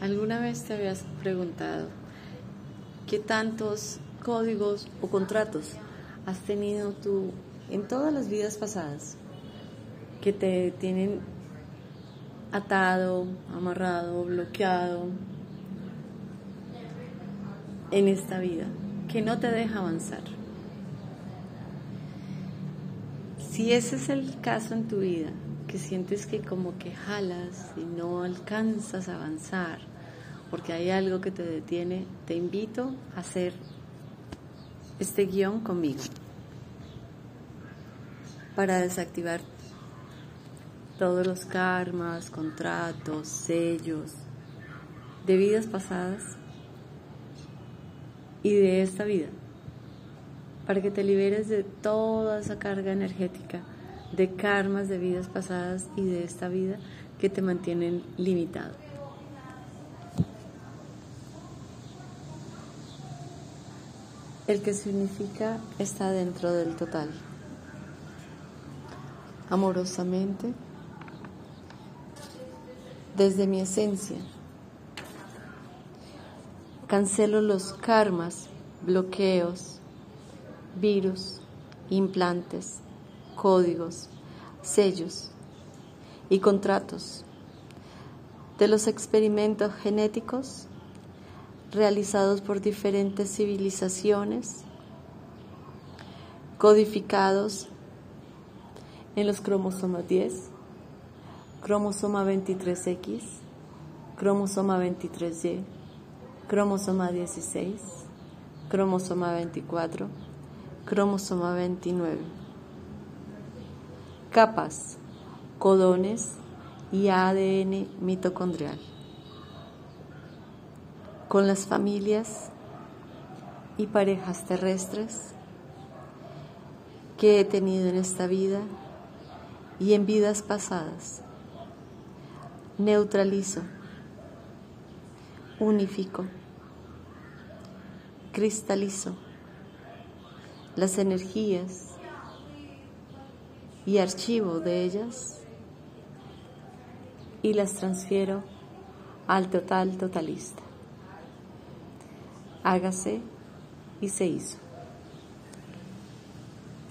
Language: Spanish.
¿Alguna vez te habías preguntado qué tantos códigos o contratos has tenido tú en todas las vidas pasadas que te tienen atado, amarrado, bloqueado en esta vida, que no te deja avanzar? Si ese es el caso en tu vida, que sientes que como que jalas y no alcanzas a avanzar porque hay algo que te detiene, te invito a hacer este guion conmigo para desactivar todos los karmas, contratos, sellos de vidas pasadas y de esta vida, para que te liberes de toda esa carga energética de karmas de vidas pasadas y de esta vida que te mantienen limitado. El que significa está dentro del total. Amorosamente, desde mi esencia, cancelo los karmas, bloqueos, virus, implantes, códigos, sellos y contratos de los experimentos genéticos realizados por diferentes civilizaciones, codificados en los cromosomas 10, cromosoma 23X, cromosoma 23Y, cromosoma 16, cromosoma 24, cromosoma 29 capas, codones y ADN mitocondrial. Con las familias y parejas terrestres que he tenido en esta vida y en vidas pasadas. Neutralizo, unifico, cristalizo las energías y archivo de ellas y las transfiero al total totalista. Hágase y se hizo.